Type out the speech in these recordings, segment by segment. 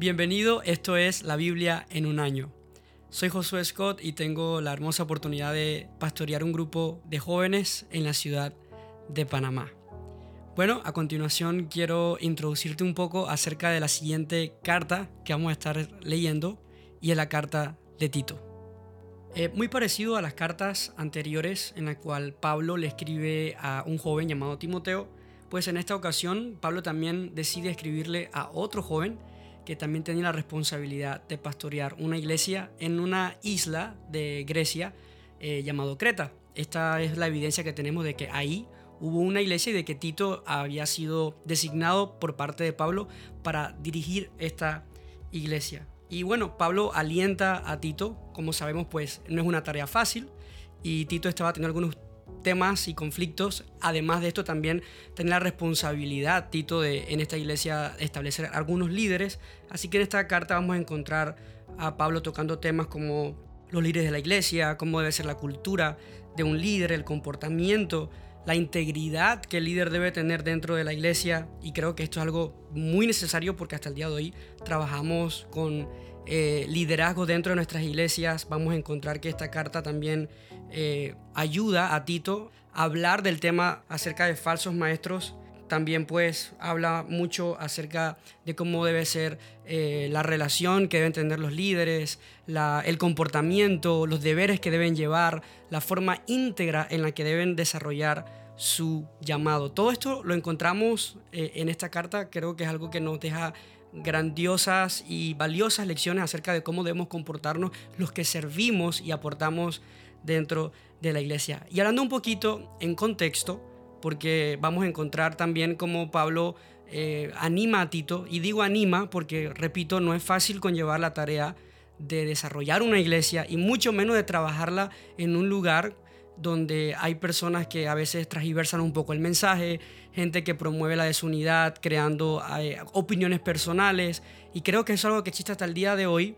Bienvenido, esto es la Biblia en un año. Soy Josué Scott y tengo la hermosa oportunidad de pastorear un grupo de jóvenes en la ciudad de Panamá. Bueno, a continuación quiero introducirte un poco acerca de la siguiente carta que vamos a estar leyendo y es la carta de Tito. Eh, muy parecido a las cartas anteriores en la cual Pablo le escribe a un joven llamado Timoteo, pues en esta ocasión Pablo también decide escribirle a otro joven que también tenía la responsabilidad de pastorear una iglesia en una isla de Grecia eh, llamado Creta. Esta es la evidencia que tenemos de que ahí hubo una iglesia y de que Tito había sido designado por parte de Pablo para dirigir esta iglesia. Y bueno, Pablo alienta a Tito, como sabemos pues no es una tarea fácil y Tito estaba teniendo algunos temas y conflictos. Además de esto, también tener la responsabilidad, Tito, de en esta iglesia establecer algunos líderes. Así que en esta carta vamos a encontrar a Pablo tocando temas como los líderes de la iglesia, cómo debe ser la cultura de un líder, el comportamiento, la integridad que el líder debe tener dentro de la iglesia. Y creo que esto es algo muy necesario porque hasta el día de hoy trabajamos con eh, liderazgo dentro de nuestras iglesias. Vamos a encontrar que esta carta también eh, ayuda a Tito a hablar del tema acerca de falsos maestros. También pues habla mucho acerca de cómo debe ser eh, la relación que deben tener los líderes, el comportamiento, los deberes que deben llevar, la forma íntegra en la que deben desarrollar su llamado. Todo esto lo encontramos eh, en esta carta, creo que es algo que nos deja grandiosas y valiosas lecciones acerca de cómo debemos comportarnos los que servimos y aportamos dentro de la iglesia. Y hablando un poquito en contexto, porque vamos a encontrar también cómo Pablo eh, anima a Tito, y digo anima porque, repito, no es fácil conllevar la tarea de desarrollar una iglesia y mucho menos de trabajarla en un lugar donde hay personas que a veces transversan un poco el mensaje, gente que promueve la desunidad, creando eh, opiniones personales, y creo que es algo que existe hasta el día de hoy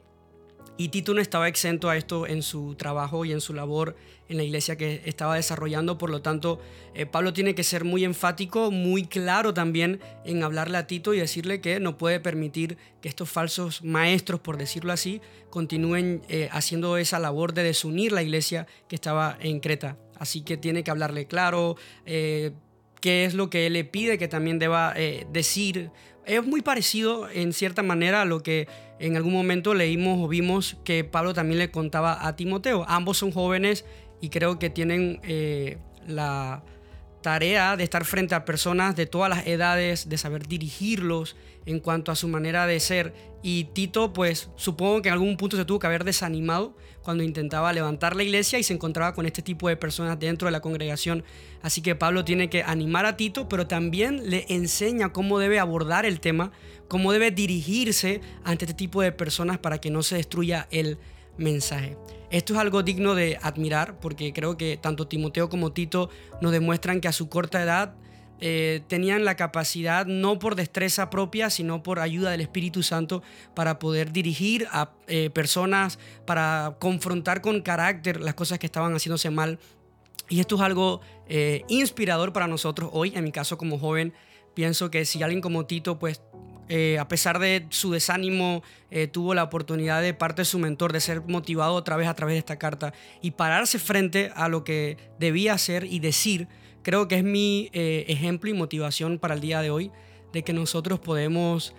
y Tito no estaba exento a esto en su trabajo y en su labor en la iglesia que estaba desarrollando. Por lo tanto, eh, Pablo tiene que ser muy enfático, muy claro también en hablarle a Tito y decirle que no puede permitir que estos falsos maestros, por decirlo así, continúen eh, haciendo esa labor de desunir la iglesia que estaba en Creta. Así que tiene que hablarle claro. Eh, qué es lo que él le pide que también deba decir es muy parecido en cierta manera a lo que en algún momento leímos o vimos que Pablo también le contaba a Timoteo. Ambos son jóvenes y creo que tienen eh, la tarea de estar frente a personas de todas las edades, de saber dirigirlos en cuanto a su manera de ser. Y Tito, pues supongo que en algún punto se tuvo que haber desanimado cuando intentaba levantar la iglesia y se encontraba con este tipo de personas dentro de la congregación. Así que Pablo tiene que animar a Tito, pero también le enseña cómo debe abordar el tema, cómo debe dirigirse ante este tipo de personas para que no se destruya el mensaje. Esto es algo digno de admirar porque creo que tanto Timoteo como Tito nos demuestran que a su corta edad eh, tenían la capacidad, no por destreza propia, sino por ayuda del Espíritu Santo, para poder dirigir a eh, personas, para confrontar con carácter las cosas que estaban haciéndose mal. Y esto es algo eh, inspirador para nosotros hoy, en mi caso como joven. Pienso que si alguien como Tito, pues eh, a pesar de su desánimo, eh, tuvo la oportunidad de parte de su mentor de ser motivado otra vez a través de esta carta y pararse frente a lo que debía hacer y decir. Creo que es mi eh, ejemplo y motivación para el día de hoy de que nosotros podemos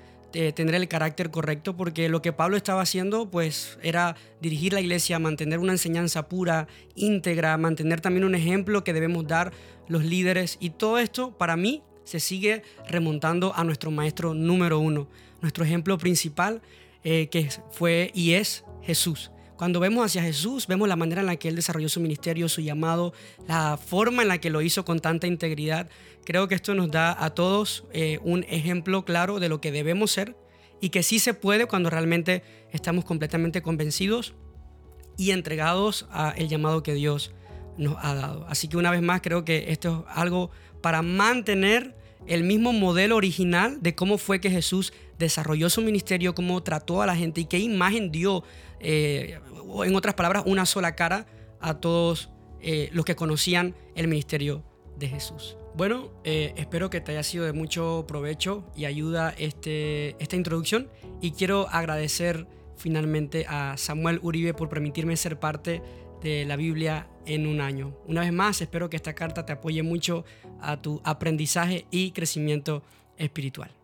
tener el carácter correcto porque lo que Pablo estaba haciendo pues era dirigir la iglesia, mantener una enseñanza pura, íntegra, mantener también un ejemplo que debemos dar los líderes y todo esto para mí se sigue remontando a nuestro maestro número uno, nuestro ejemplo principal eh, que fue y es Jesús. Cuando vemos hacia Jesús, vemos la manera en la que Él desarrolló su ministerio, su llamado, la forma en la que lo hizo con tanta integridad. Creo que esto nos da a todos eh, un ejemplo claro de lo que debemos ser y que sí se puede cuando realmente estamos completamente convencidos y entregados al llamado que Dios nos ha dado. Así que una vez más creo que esto es algo para mantener el mismo modelo original de cómo fue que Jesús desarrolló su ministerio, cómo trató a la gente y qué imagen dio, eh, en otras palabras, una sola cara a todos eh, los que conocían el ministerio de Jesús. Bueno, eh, espero que te haya sido de mucho provecho y ayuda este, esta introducción y quiero agradecer finalmente a Samuel Uribe por permitirme ser parte de la Biblia en un año. Una vez más, espero que esta carta te apoye mucho a tu aprendizaje y crecimiento espiritual.